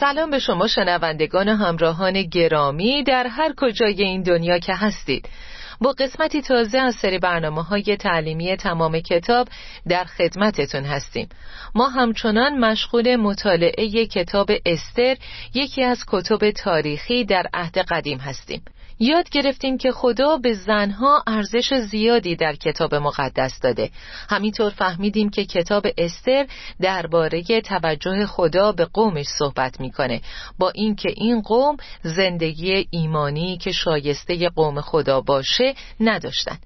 سلام به شما شنوندگان و همراهان گرامی در هر کجای این دنیا که هستید. با قسمتی تازه از سری برنامه های تعلیمی تمام کتاب در خدمتتون هستیم. ما همچنان مشغول مطالعه کتاب استر یکی از کتب تاریخی در عهد قدیم هستیم. یاد گرفتیم که خدا به زنها ارزش زیادی در کتاب مقدس داده. همینطور فهمیدیم که کتاب استر درباره توجه خدا به قومش صحبت می‌کنه. با اینکه این قوم زندگی ایمانی که شایسته قوم خدا باشه نداشتند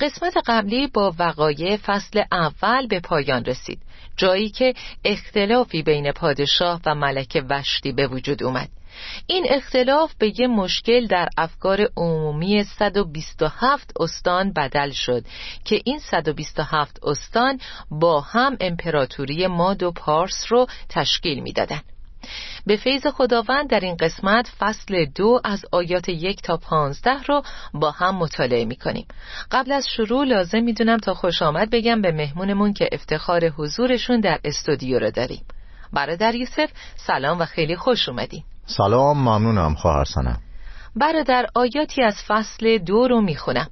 قسمت قبلی با وقایع فصل اول به پایان رسید. جایی که اختلافی بین پادشاه و ملک وشتی به وجود اومد. این اختلاف به یه مشکل در افکار عمومی 127 استان بدل شد که این 127 استان با هم امپراتوری ماد و پارس رو تشکیل می‌دادند. به فیض خداوند در این قسمت فصل دو از آیات یک تا پانزده رو با هم مطالعه می کنیم قبل از شروع لازم می‌دونم تا خوش آمد بگم به مهمونمون که افتخار حضورشون در استودیو رو داریم. برادر یوسف سلام و خیلی خوش اومدین. سلام ممنونم خواهر سنم. برادر آیاتی از فصل دو رو می‌خونم.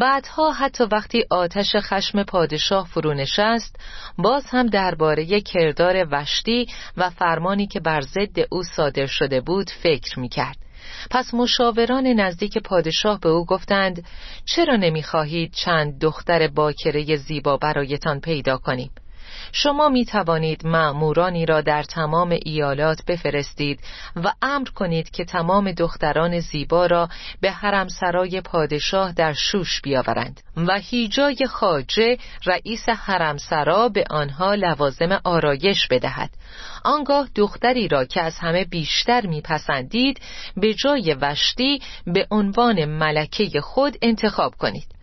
بعدها حتی وقتی آتش خشم پادشاه فرو نشست باز هم درباره کردار وشتی و فرمانی که بر ضد او صادر شده بود فکر می‌کرد. پس مشاوران نزدیک پادشاه به او گفتند چرا نمی‌خواهید چند دختر باکره زیبا برایتان پیدا کنیم؟ شما می توانید معمورانی را در تمام ایالات بفرستید و امر کنید که تمام دختران زیبا را به حرم سرای پادشاه در شوش بیاورند. و هیجای خاجه رئیس حرم سرا به آنها لوازم آرایش بدهد. آنگاه دختری را که از همه بیشتر میپسندید به جای وشتی به عنوان ملکه خود انتخاب کنید.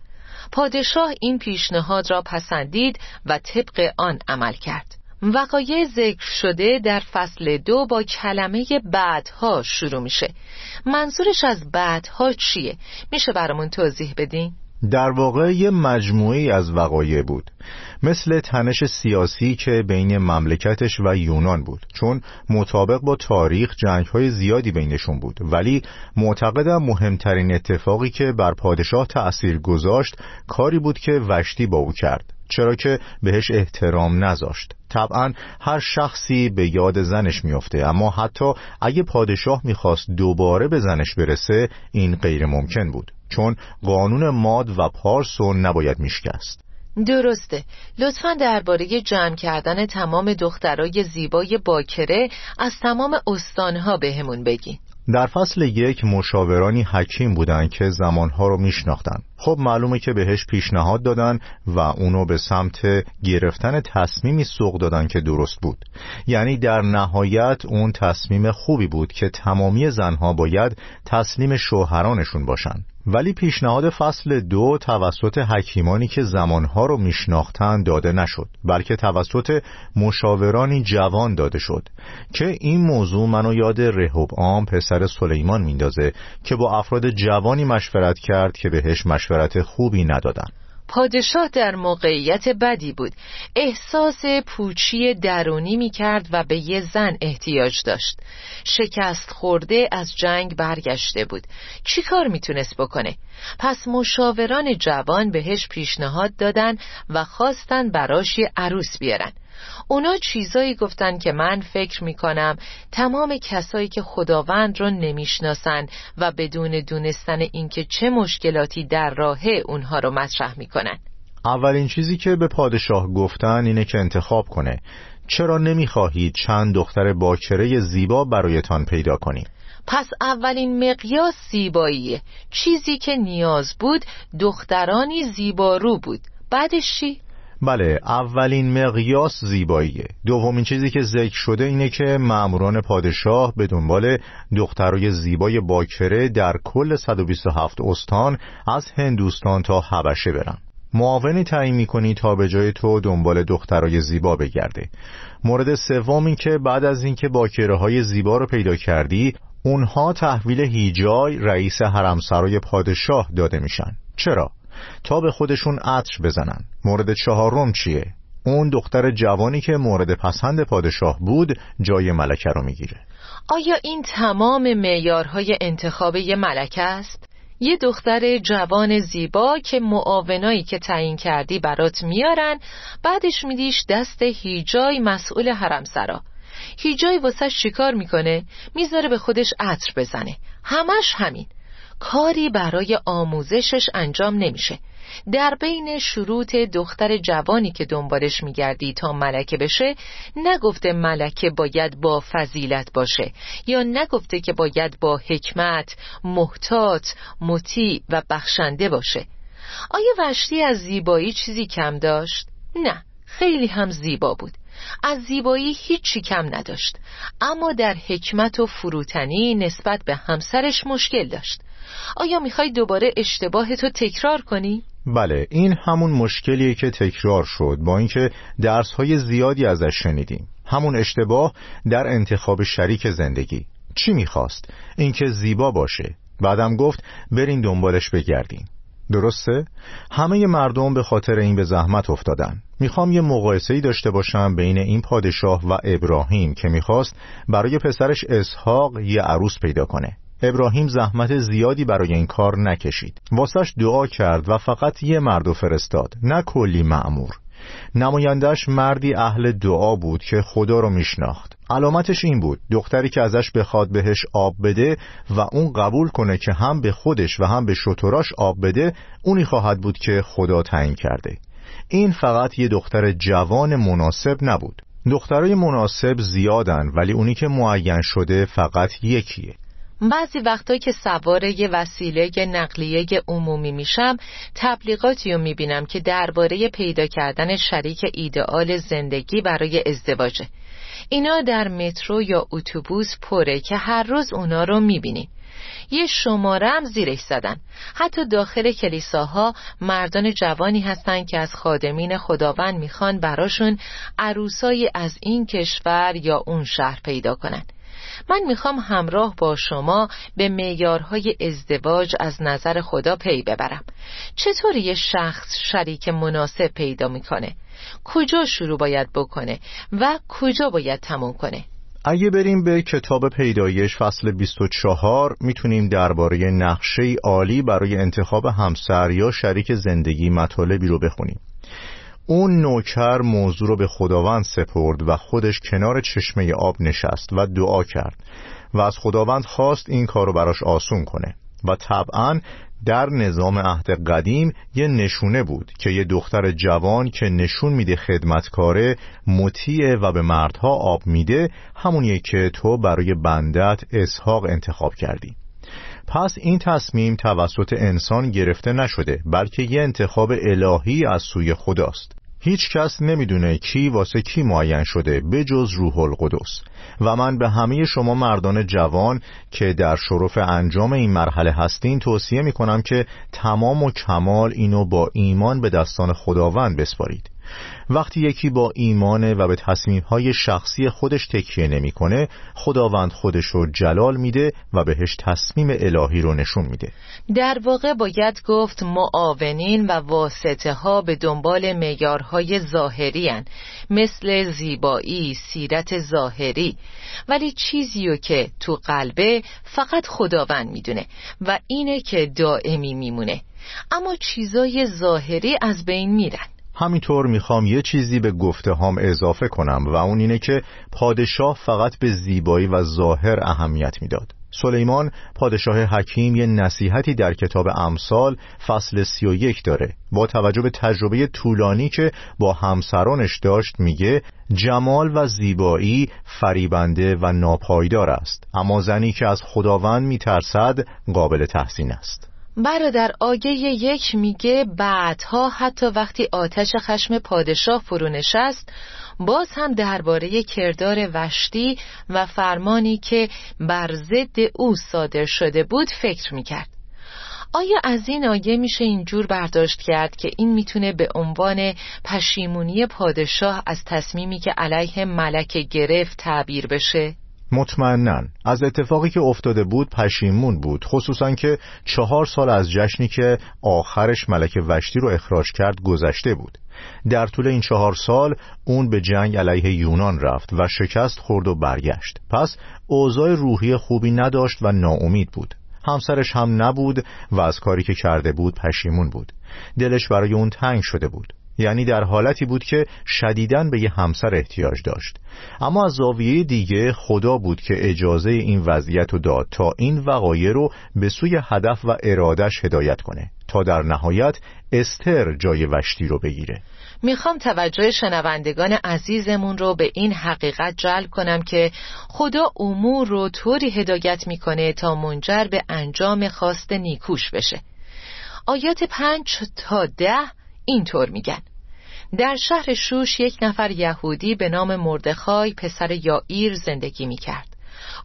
پادشاه این پیشنهاد را پسندید و طبق آن عمل کرد وقایع ذکر شده در فصل دو با کلمه بعدها شروع میشه منظورش از بعدها چیه؟ میشه برامون توضیح بدین؟ در واقع یه مجموعی از وقایع بود مثل تنش سیاسی که بین مملکتش و یونان بود. چون مطابق با تاریخ جنگ های زیادی بینشون بود. ولی معتقدم مهمترین اتفاقی که بر پادشاه تأثیر گذاشت کاری بود که وشتی با او کرد. چرا که بهش احترام نذاشت. طبعا هر شخصی به یاد زنش میافته. اما حتی اگه پادشاه می‌خواست دوباره به زنش برسه این غیر ممکن بود. چون قانون ماد و پارسو نباید میشکست. درسته. لطفا درباره جمع کردن تمام دخترای زیبای باکره از تمام استانها بهمون بگین. در فصل یک مشاورانی حکیم بودن که زمانها رو میشناختن خب معلومه که بهش پیشنهاد دادن و اونو به سمت گرفتن تصمیمی سوق دادن که درست بود. یعنی در نهایت اون تصمیم خوبی بود که تمامی زنها باید تسلیم شوهرانشون باشن. ولی پیشنهاد فصل دو توسط حکیمانی که زمانها رو میشناختن داده نشد بلکه توسط مشاورانی جوان داده شد که این موضوع منو یاد رهوبعام پسر سلیمان میندازه که با افراد جوانی مشورت کرد که بهش مشورت خوبی ندادن. پادشاه در موقعیت بدی بود. احساس پوچی درونی می کرد و به یه زن احتیاج داشت. شکست خورده از جنگ برگشته بود. چی کار می‌تونست بکنه؟ پس مشاوران جوان بهش پیشنهاد دادن و خواستن براش یه عروس بیارن. اونا چیزایی گفتن که من فکر می‌کنم تمام کسایی که خداوند رو نمی‌شناسن و بدون دونستن اینکه چه مشکلاتی در راه اونها رو مطرح می‌کنن اولین چیزی که به پادشاه گفتن اینه که انتخاب کنه. چرا نمی‌خواهید چند دختر باکره زیبا برایتان پیدا کنیم پس اولین مقیاس زیباییه. چیزی که نیاز بود دخترانی زیبارو بود. بعدش چی؟ بله اولین مقیاس زیباییه. دومین چیزی که ذکر شده اینه که ماموران پادشاه به دنبال دخترای زیبای باکره در کل 127 استان از هندوستان تا حبشه برن. معاونی تعیین می‌کنی تا به جای تو دنبال دخترای زیبا بگرده. مورد سوم که بعد از اینکه باکره های زیبا رو پیدا کردی اونها تحویل هیجای رئیس حرمسرای پادشاه داده میشن. چرا؟ تا به خودشون عطر بزنن. مورد چهارم چیه؟ اون دختر جوانی که مورد پسند پادشاه بود جای ملکه رو می‌گیره. آیا این تمام معیارهای انتخاب یه ملکه است؟ یه دختر جوان زیبا که معاونایی که تعیین کردی برات میارن بعدش میدیش دست هیجای مسئول حرمسرا. هیجای واسه شکار می‌کنه؟ می‌ذاره به خودش عطر بزنه. همش همین. کاری برای آموزشش انجام نمیشه. در بین شروط دختر جوانی که دنبالش میگردی تا ملکه بشه نگفته ملکه باید با فضیلت باشه یا نگفته که باید با حکمت، محتاط، مطیع و بخشنده باشه. آیا وشتی از زیبایی چیزی کم داشت؟ نه خیلی هم زیبا بود. از زیبایی هیچی کم نداشت. اما در حکمت و فروتنی نسبت به همسرش مشکل داشت. آیا می‌خوای دوباره اشتباه تو تکرار کنی؟ بله این همون مشکلیه که تکرار شد با اینکه درس های زیادی ازش شنیدیم. همون اشتباه در انتخاب شریک زندگی. چی می‌خواست؟ اینکه زیبا باشه. بعدم گفت برین دنبالش بگردین درسته؟ همه مردم به خاطر این به زحمت افتادن. می‌خوام یه مقایسه داشته باشم بین این پادشاه و ابراهیم که می‌خواست برای پسرش اسحاق یه عروس پیدا کنه. ابراهیم زحمت زیادی برای این کار نکشید. واسش دعا کرد و فقط یه مرد فرستاد. نه کلی معمور نمایندش مردی اهل دعا بود که خدا رو میشناخت. علامتش این بود دختری که ازش بخواد بهش آب بده و اون قبول کنه که هم به خودش و هم به شتراش آب بده اونی خواهد بود که خدا تعیین کرده. این فقط یه دختر جوان مناسب نبود. دخترای مناسب زیادن ولی اونی که معین شده فقط یکیه. بعضی وقتا که سوار یه وسیله نقلیه عمومی میشم تبلیغاتی رو می‌بینم که درباره پیدا کردن شریک ایدئال زندگی برای ازدواجه. اینا در مترو یا اتوبوس پره که هر روز اونا رو می‌بینیم یه شماره هم زیرش زدن. حتی داخل کلیساها مردان جوانی هستن که از خادمین خداوند می‌خوان براشون عروسای از این کشور یا اون شهر پیدا کنن. من می‌خوام همراه با شما به معیارهای ازدواج از نظر خدا پی ببرم. چطور یه شخص شریک مناسب پیدا می‌کنه؟ کجا شروع باید بکنه و کجا باید تموم کنه؟ اگه بریم به کتاب پیدایش فصل 24 می‌تونیم درباره نقشه عالی برای انتخاب همسر یا شریک زندگی مطالبی رو بخونیم. اون نوکر موضوع رو به خداوند سپرد و خودش کنار چشمه آب نشست و دعا کرد و از خداوند خواست این کار رو براش آسون کنه و طبعا در نظام عهد قدیم یه نشونه بود که یه دختر جوان که نشون میده خدمتکاره مطیع و به مردها آب میده همونیه که تو برای بندت اسحاق انتخاب کردی. پس این تصمیم توسط انسان گرفته نشده بلکه یه انتخاب الهی از سوی خداست. هیچ کس نمی‌دونه کی واسه کی معین شده بجز روح القدس. و من به همه شما مردان جوان که در شرف انجام این مرحله هستین توصیه می‌کنم که تمام و کمال اینو با ایمان به دستان خداوند بسپارید. وقتی یکی با ایمانه و به تصمیمهای شخصی خودش تکیه نمی‌کنه خداوند خودش رو جلال میده و بهش تصمیم الهی رو نشون میده. در واقع باید گفت معاونین و واسطه ها به دنبال میارهای ظاهری هن. مثل زیبایی، سیرت ظاهری. ولی چیزیو که تو قلبه فقط خداوند می‌دونه و اینه که دائمی میمونه. اما چیزای ظاهری از بین میرن. همینطور می‌خوام یه چیزی به گفته هام اضافه کنم و اون اینه که پادشاه فقط به زیبایی و ظاهر اهمیت می‌داد. سلیمان پادشاه حکیم یه نصیحتی در کتاب امثال فصل سی و یک داره. با توجه به تجربه طولانی که با همسرانش داشت میگه جمال و زیبایی فریبنده و ناپایدار است اما زنی که از خداوند میترسد قابل تحسین است. برادر آیه یک میگه بعدها حتی وقتی آتش خشم پادشاه فرو نشست باز هم درباره کردار وشتی و فرمانی که بر ضد او صادر شده بود فکر می‌کرد آیا از این آیه میشه اینجور برداشت کرد که این می‌تونه به عنوان پشیمونی پادشاه از تصمیمی که علیه ملک گرفت تعبیر بشه؟ مطمئنا از اتفاقی که افتاده بود پشیمون بود خصوصا که چهار سال از جشنی که آخرش ملک وشتی رو اخراج کرد گذشته بود. در طول این چهار سال اون به جنگ علیه یونان رفت و شکست خورد و برگشت. پس اوضاع روحی خوبی نداشت و ناامید بود. همسرش هم نبود و از کاری که کرده بود پشیمون بود. دلش برای اون تنگ شده بود. یعنی در حالتی بود که شدیدن به یه همسر احتیاج داشت. اما از زاویه دیگه خدا بود که اجازه این وضعیت رو داد تا این وقایع رو به سوی هدف و ارادش هدایت کنه تا در نهایت استر جای وشتی رو بگیره. می‌خوام توجه شنوندگان عزیزمون رو به این حقیقت جلب کنم که خدا امور رو طوری هدایت می‌کنه تا منجر به انجام خواست نیکوش بشه. آیات پنج تا ده اینطور میگن. در شهر شوش یک نفر یهودی به نام مردخای پسر یائیر زندگی می‌کرد.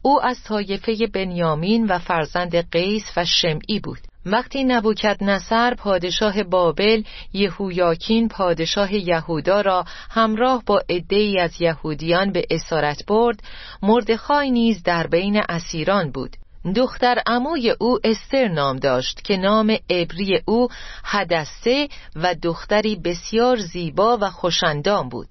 او از طایفه بنیامین و فرزند قیس و شمعی بود. وقتی نبوکت نصر پادشاه بابل یهویاکین پادشاه یهودا را همراه با عدهای از یهودیان به اسارت برد مردخای نیز در بین اسیران بود. دختر عموی او استر نام داشت که نام عبری او هدسه و دختری بسیار زیبا و خوشندام بود.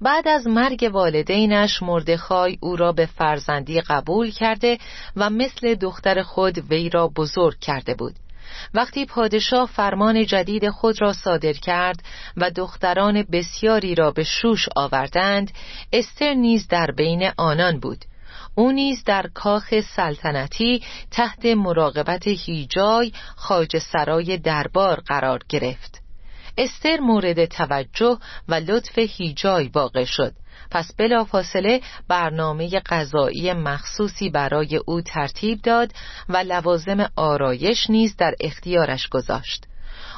بعد از مرگ والدینش مردخای او را به فرزندی قبول کرده و مثل دختر خود وی را بزرگ کرده بود. وقتی پادشاه فرمان جدید خود را صادر کرد و دختران بسیاری را به شوش آوردند استر نیز در بین آنان بود. او نیز در کاخ سلطنتی تحت مراقبت هیجای خاج سرای دربار قرار گرفت. استر مورد توجه و لطف هیجای واقع شد. پس بلافاصله برنامه غذایی مخصوصی برای او ترتیب داد و لوازم آرایش نیز در اختیارش گذاشت.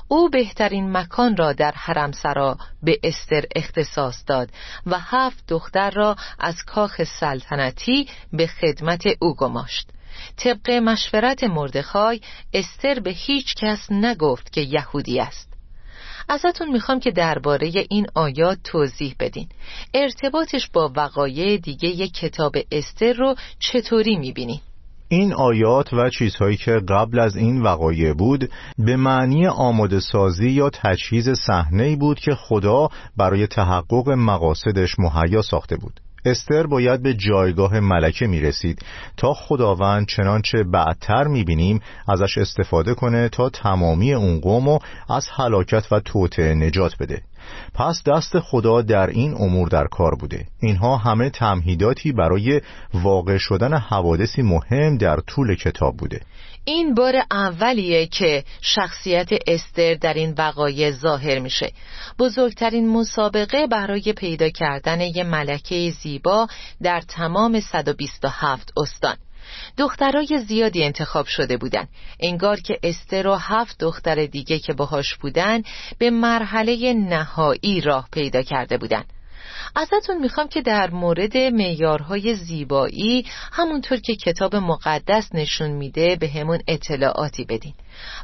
او بهترین مکان را در حرمسرا به استر اختصاص داد و هفت دختر را از کاخ سلطنتی به خدمت او گماشت. طبق مشورت مردخای استر به هیچ کس نگفت که یهودی است. ازتون می‌خوام که درباره این آیات توضیح بدین. ارتباطش با وقایع دیگه یک کتاب استر رو چطوری می‌بینین؟ این آیات و چیزهایی که قبل از این وقایع بود به معنی آماده سازی یا تجهیز صحنه‌ای بود که خدا برای تحقق مقاصدش مهیا ساخته بود. استر باید به جایگاه ملکه می رسید تا خداوند چنانچه بعدتر می بینیم ازش استفاده کنه تا تمامی اون قوم از هلاکت و توطعه نجات بده. پس دست خدا در این امور در کار بوده. اینها همه تمهیداتی برای واقع شدن حوادثی مهم در طول کتاب بوده. این بار اولیه که شخصیت استر در این وقایع ظاهر میشه. بزرگترین مسابقه برای پیدا کردن یه ملکه زیبا در تمام 127 استان. دخترای زیادی انتخاب شده بودند انگار که استر و هفت دختر دیگه که باهاش بودن به مرحله نهایی راه پیدا کرده بودند ازتون می‌خوام که در مورد میارهای زیبایی همونطور که کتاب مقدس نشون میده به همون اطلاعاتی بدین.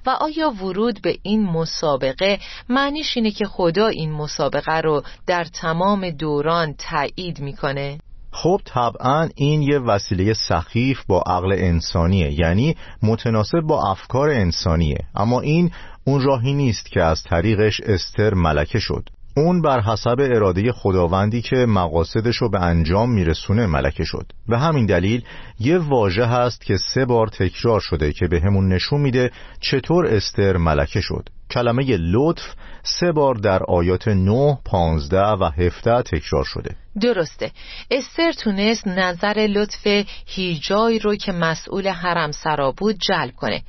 و آیا ورود به این مسابقه معنیش اینه که خدا این مسابقه رو در تمام دوران تایید می‌کنه؟ خب طبعا این یه وسیله سخیف با عقل انسانیه یعنی متناسب با افکار انسانیه. اما این اون راهی نیست که از طریقش استر ملکه شد. اون بر حسب اراده خداوندی که مقاصدش رو به انجام میرسونه ملکه شد. به همین دلیل یه واژه هست که سه بار تکرار شده که به همون نشون میده چطور استر ملکه شد. کلمه لطف سه بار در آیات 9, 15 و 17 تکرار شده. درسته. استر تونست نظر لطف هیجای رو که مسئول حرم سرا بود جلب کنه.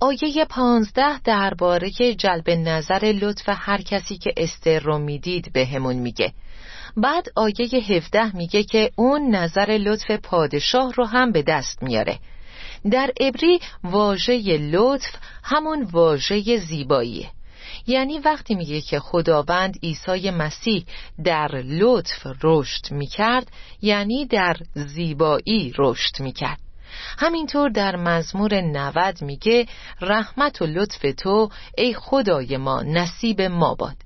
آیه پانزده درباره جلب نظر لطف هر کسی که استر رو می‌دید به همون میگه. بعد آیه 17 میگه که اون نظر لطف پادشاه رو هم به دست میاره در عبری واژه لطف همون واژه زیباییه. یعنی وقتی میگه که خداوند عیسی مسیح در لطف رشد می‌کرد یعنی در زیبایی رشد می‌کرد. همینطور در مزمور 90 میگه رحمت و لطف تو ای خدای ما نصیب ما باد.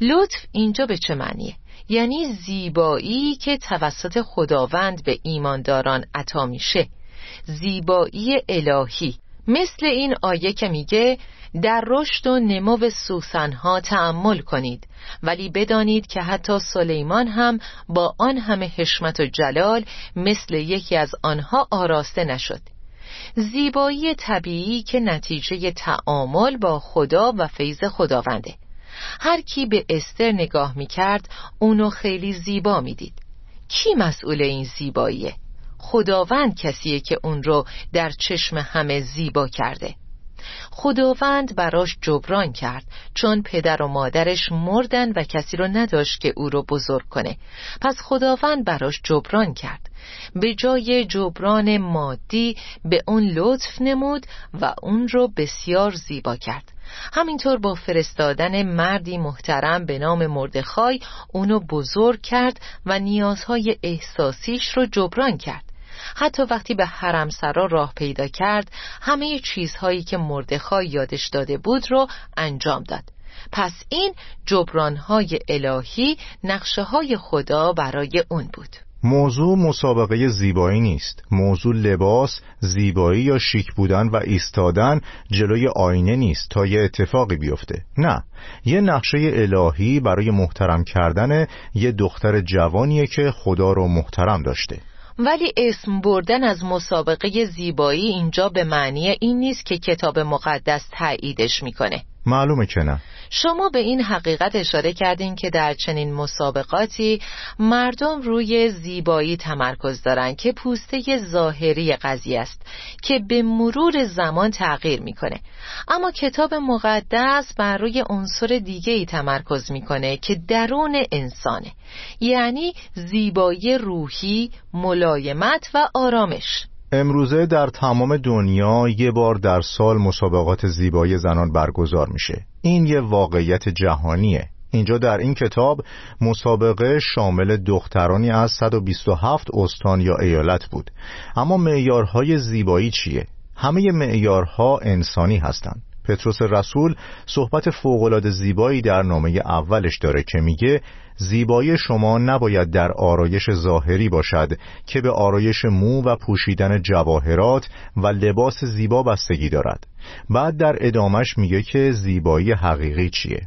لطف اینجا به چه معنیه؟ یعنی زیبایی که توسط خداوند به ایمانداران عطا میشه. زیبایی الهی. مثل این آیه که میگه در رشد و نمو سوسنها تعمل کنید. ولی بدانید که حتی سلیمان هم با آن همه حشمت و جلال مثل یکی از آنها آراسته نشد. زیبایی طبیعی که نتیجه تعامل با خدا و فیض خداونده. هر کی به استر نگاه می‌کرد اونو خیلی زیبا می‌دید. کی مسئول این زیباییه؟ خداوند کسیه که اون رو در چشم همه زیبا کرده. خداوند براش جبران کرد چون پدر و مادرش مردن و کسی رو نداشت که او رو بزرگ کنه. پس خداوند براش جبران کرد. به جای جبران مادی به اون لطف نمود و اون رو بسیار زیبا کرد. همینطور با فرستادن مردی محترم به نام مردخای اونو بزرگ کرد و نیازهای احساسیش رو جبران کرد. حتی وقتی به حرم سرا راه پیدا کرد همه چیزهایی که مردخای یادش داده بود رو انجام داد. پس این جبرانهای الهی نقشه های خدا برای اون بود. موضوع مسابقه زیبایی نیست. موضوع لباس، زیبایی یا شیک بودن و ایستادن جلوی آینه نیست تا یه اتفاقی بیفته. نه. یه نقشه الهی برای محترم کردن یه دختر جوانیه که خدا رو محترم داشته. ولی اسم بردن از مسابقه زیبایی اینجا به معنی این نیست که کتاب مقدس تاییدش می‌کنه. معلومه که نه. شما به این حقیقت اشاره کردین که در چنین مسابقاتی مردم روی زیبایی تمرکز دارن که پوسته ظاهری قضیه است که به مرور زمان تغییر می‌کنه. اما کتاب مقدس بر روی عنصر دیگه ای تمرکز می‌کنه که درون انسانه یعنی زیبایی روحی، ملایمت و آرامش. امروزه در تمام دنیا یه بار در سال مسابقات زیبایی زنان برگزار میشه. این یه واقعیت جهانیه. اینجا در این کتاب مسابقه شامل دخترانی از 127 استان یا ایالت بود. اما معیارهای زیبایی چیه؟ همه معیارها انسانی هستند. پتروس رسول صحبت فوقالعاده زیبایی در نامه اولش داره که میگه زیبایی شما نباید در آرایش ظاهری باشد که به آرایش مو و پوشیدن جواهرات و لباس زیبا بستگی دارد. بعد در ادامش میگه که زیبایی حقیقی چیه؟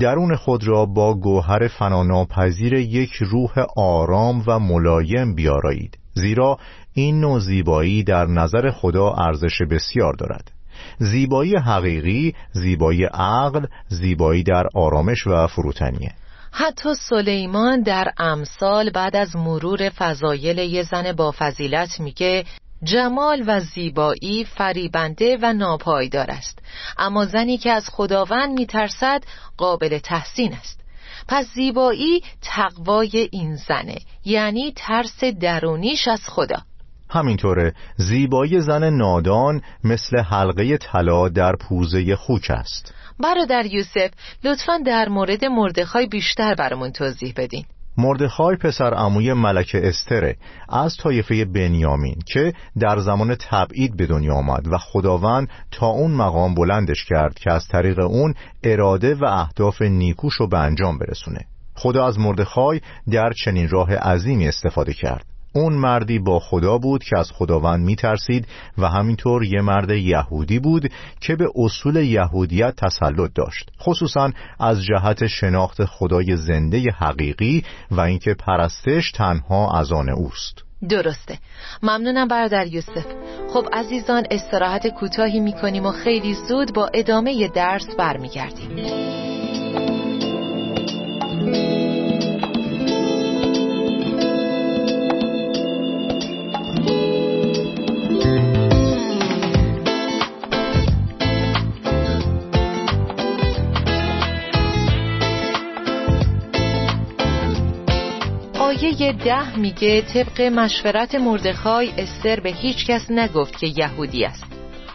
درون خود را با گوهر فناناپذیر یک روح آرام و ملایم بیارایید زیرا این نوع زیبایی در نظر خدا ارزش بسیار دارد. زیبایی حقیقی زیبایی عقل زیبایی در آرامش و فروتنیه. حتی سلیمان در امثال بعد از مرور فضایل یه زن با فضیلت میگه جمال و زیبایی فریبنده و ناپایدار است. اما زنی که از خداوند میترسد قابل تحسین است. پس زیبایی تقوای این زنه یعنی ترس درونیش از خدا. همینطوره زیبایی زن نادان مثل حلقه طلا در پوزه خوک است. برادر یوسف لطفا در مورد مردخای بیشتر برامون توضیح بدین. مردخای پسر عموی ملک استره از طایفه بنیامین که در زمان تبعید به دنیا آمد و خداوند تا اون مقام بلندش کرد که از طریق اون اراده و اهداف نیکوش رو به انجام برسونه. خدا از مردخای در چنین راه عظیمی استفاده کرد. اون مردی با خدا بود که از خداوند میترسید و همینطور یه مرد یهودی بود که به اصول یهودیت تسلط داشت خصوصا از جهت شناخت خدای زنده حقیقی و اینکه پرستش تنها از آن اوست. درسته. ممنونم برادر یوسف. خب عزیزان استراحت کوتاهی می‌کنیم و خیلی زود با ادامه درس برمیگردیم. ده میگه طبق مشورت مردخای استر به هیچ کس نگفت که یهودی است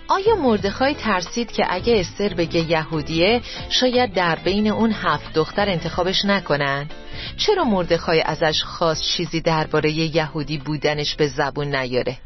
آیا مردخای ترسید که اگه استر بگه یهودیه شاید در بین اون هفت دختر انتخابش نکنن؟ چرا مردخای ازش خواست چیزی درباره یهودی بودنش به زبون نیاره؟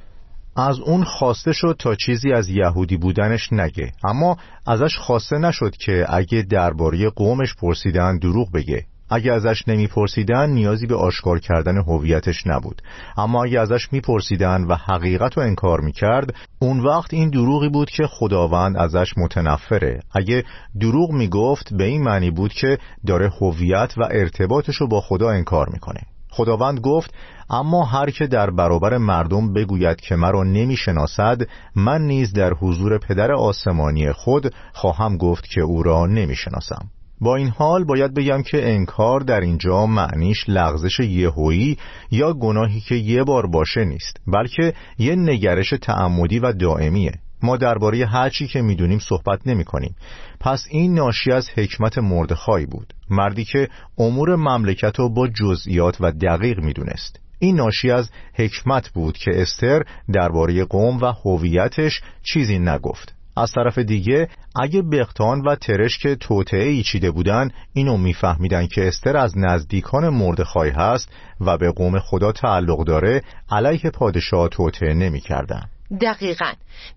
از اون خواسته شد تا چیزی از یهودی بودنش نگه اما ازش خواسته نشد که اگه درباره قومش پرسیدن دروغ بگه اگه ازش نمیپرسیدن نیازی به آشکار کردن هویتش نبود. اما اگه ازش میپرسیدن و حقیقت رو انکار می‌کرد اون وقت این دروغی بود که خداوند ازش متنفره. اگه دروغ می‌گفت به این معنی بود که داره هویت و ارتباطش رو با خدا انکار می‌کنه. خداوند گفت اما هر که در برابر مردم بگوید که مرا نمی‌شناسد من نیز در حضور پدر آسمانی خود خواهم گفت که او را نمی‌شناسم. با این حال باید بگم که انکار در اینجا معنیش لغزش یهویی یا گناهی که یه بار باشه نیست بلکه یه نگرش تعمدی و دائمیه. ما درباره هر چی که می‌دونیم صحبت نمی کنیم. پس این ناشی از حکمت مردخای بود. مردی که امور مملکت رو با جزئیات و دقیق می‌دونست. این ناشی از حکمت بود که استر درباره قوم و هویتش چیزی نگفت. از طرف دیگه اگه بختان و ترش که توطعه ای چیده بودن اینو میفهمیدن که استر از نزدیکان مردخای هست و به قوم خدا تعلق داره علیه پادشاه توطعه نمی‌کردن. دقیقا.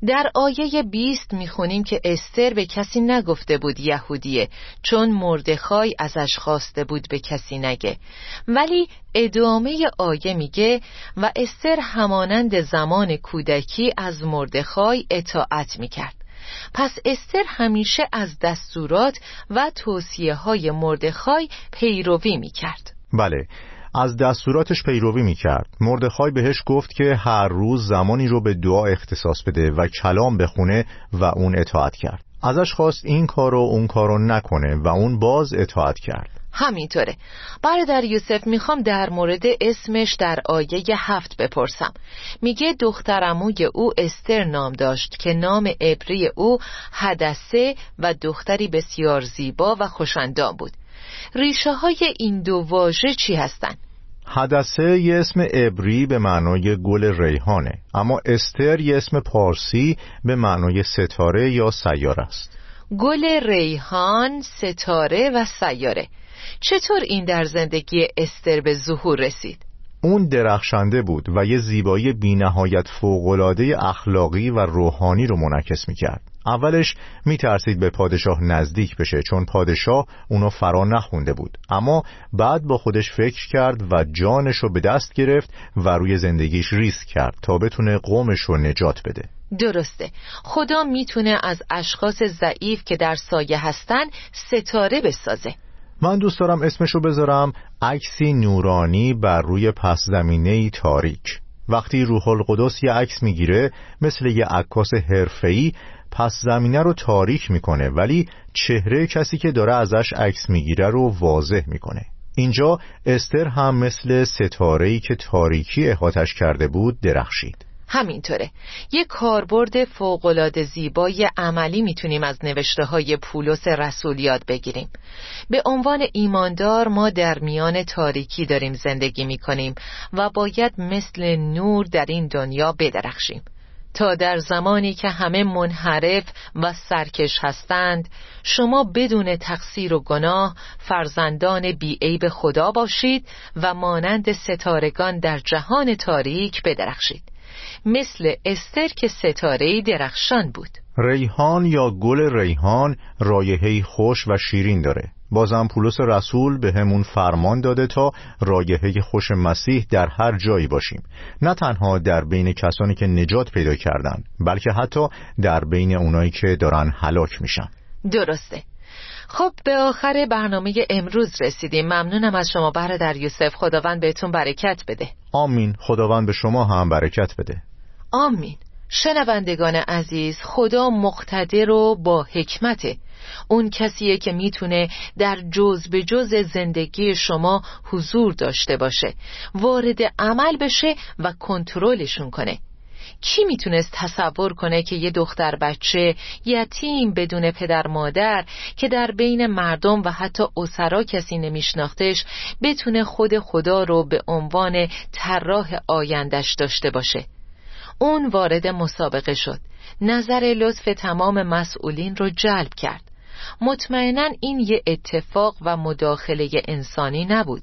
در آیه 20 می‌خونیم که استر به کسی نگفته بود یهودیه چون مردخای ازش خواسته بود به کسی نگه. ولی ادامه آیه میگه و استر همانند زمان کودکی از مردخای اطاعت می‌کرد. پس استر همیشه از دستورات و توصیه های مردخای پیروی می کرد بله از دستوراتش پیروی می کرد مردخای بهش گفت که هر روز زمانی رو به دعا اختصاص بده و کلام بخونه و اون اطاعت کرد. ازش خواست این کارو اون کارو نکنه و اون باز اطاعت کرد. همینطوره. برادر یوسف می‌خوام در مورد اسمش در آیه هفت بپرسم. میگه دخترموی او استر نام داشت که نام عبری او حدسه و دختری بسیار زیبا و خوشندام بود. ریشه های این دو واژه چی هستن؟ حدسه یه اسم عبری به معنای گل ریحانه اما استر یه اسم پارسی به معنای ستاره یا سیاره است. گل ریحان، ستاره و سیاره. چطور این در زندگی استر به ظهور رسید؟ اون درخشنده بود و یه زیبایی بینهایت فوقلاده اخلاقی و روحانی رو منعکس می‌کرد. اولش میترسید به پادشاه نزدیک بشه چون پادشاه اونو فرا نخونده بود. اما بعد با خودش فکر کرد و جانش رو به دست گرفت و روی زندگیش ریسک کرد تا بتونه قومش رو نجات بده. درسته. خدا می‌تونه از اشخاص ضعیف که در سایه هستن ستاره بسازه. من دوست دارم اسمشو بذارم عکسی نورانی بر روی پس زمینه تاریک. وقتی روح القدس یه عکس می‌گیره مثل یه عکاس حرفه‌ای پس زمینه رو تاریک می‌کنه ولی چهره کسی که داره ازش عکس می‌گیره رو واضح می‌کنه. اینجا استر هم مثل ستاره‌ای که تاریکی احاتش کرده بود درخشید. همینطوره. یک کاربرد فوقالعاده زیبای عملی می‌تونیم از نوشته های پولس رسول یاد بگیریم. به عنوان ایماندار ما در میان تاریکی داریم زندگی می‌کنیم و باید مثل نور در این دنیا بدرخشیم. تا در زمانی که همه منحرف و سرکش هستند شما بدون تقصیر و گناه فرزندان بیعیب خدا باشید و مانند ستارگان در جهان تاریک بدرخشید. مثل استر که ستاره درخشان بود. ریحان یا گل ریحان رایحه‌ای خوش و شیرین داره. بازم پولس رسول به همون فرمان داده تا رایحه خوش مسیح در هر جایی باشیم. نه تنها در بین کسانی که نجات پیدا کردن بلکه حتی در بین اونایی که دارن هلاک میشن. درسته. خب به آخر برنامه امروز رسیدیم. ممنونم از شما برادر یوسف. خداوند بهتون برکت بده. آمین. خداوند به شما هم برکت بده. آمین. شنوندگان عزیز خدا مقتدر و با حکمته. اون کسیه که می‌تونه در جز به جز زندگی شما حضور داشته باشه وارد عمل بشه و کنترلشون کنه. کی می‌تونست تصور کنه که یه دختر بچه یتیم بدون پدر مادر که در بین مردم و حتی اسرا کسی نمیشناختش بتونه خود خدا رو به عنوان طراح آیندش داشته باشه. اون وارد مسابقه شد. نظر لطف تمام مسئولین رو جلب کرد. مطمئنا این یه اتفاق و مداخله انسانی نبود.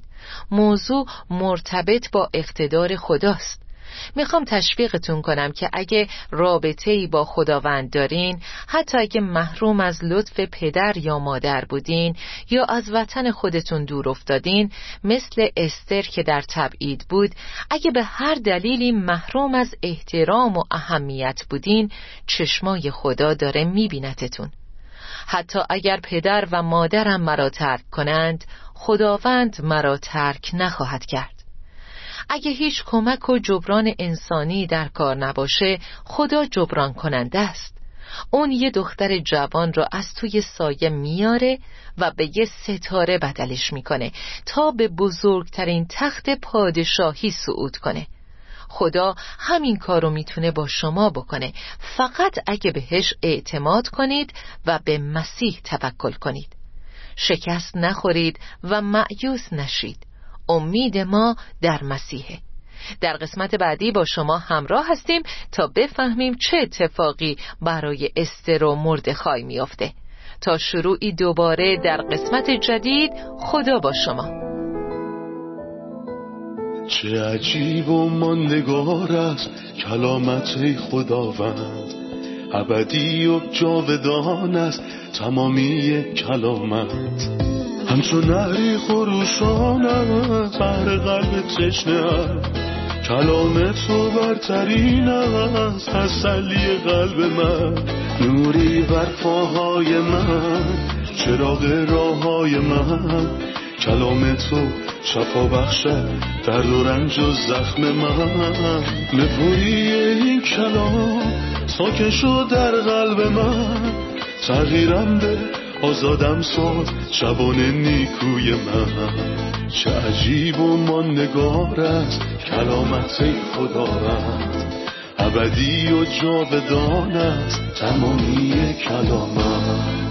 موضوع مرتبط با اقتدار خداست. می‌خوام تشویقتون کنم که اگه رابطه ای با خداوند دارین حتی اگه محروم از لطف پدر یا مادر بودین یا از وطن خودتون دور افتادین مثل استر که در تبعید بود اگه به هر دلیلی محروم از احترام و اهمیت بودین چشمای خدا داره میبینتتون حتی اگر پدر و مادرم مرا ترک کنند خداوند مرا ترک نخواهد کرد. اگه هیچ کمک و جبران انسانی در کار نباشه خدا جبران کننده است. اون یه دختر جوان را از توی سایه میاره و به یه ستاره بدلش می‌کنه تا به بزرگترین تخت پادشاهی صعود کنه. خدا همین کارو می‌تونه با شما بکنه. فقط اگه بهش اعتماد کنید و به مسیح توکل کنید. شکست نخورید و معیوس نشید. امید ما در مسیحه. در قسمت بعدی با شما همراه هستیم تا بفهمیم چه اتفاقی برای استر و مردخای میافته. تا شروعی دوباره در قسمت جدید خدا با شما. چه عجیب و ماندگار است کلامت خداوند. ابدی و جاودان است تمامی کلامت. همچون نهری خروشان است بر قلب تشنه کلام تو برترین است تسلی قلب من. نوری بر پاهای من چراغ راه های من. کلام تو شفا بخشد درد و رنج و زخم من. نپوری این کلام ساکن شد در قلب من. تغییرم به آزادم ساد شبان نیکوی من. چه عجیب و ماندگار است کلامت خداوند ابدی و جاودان است تمامی کلامت.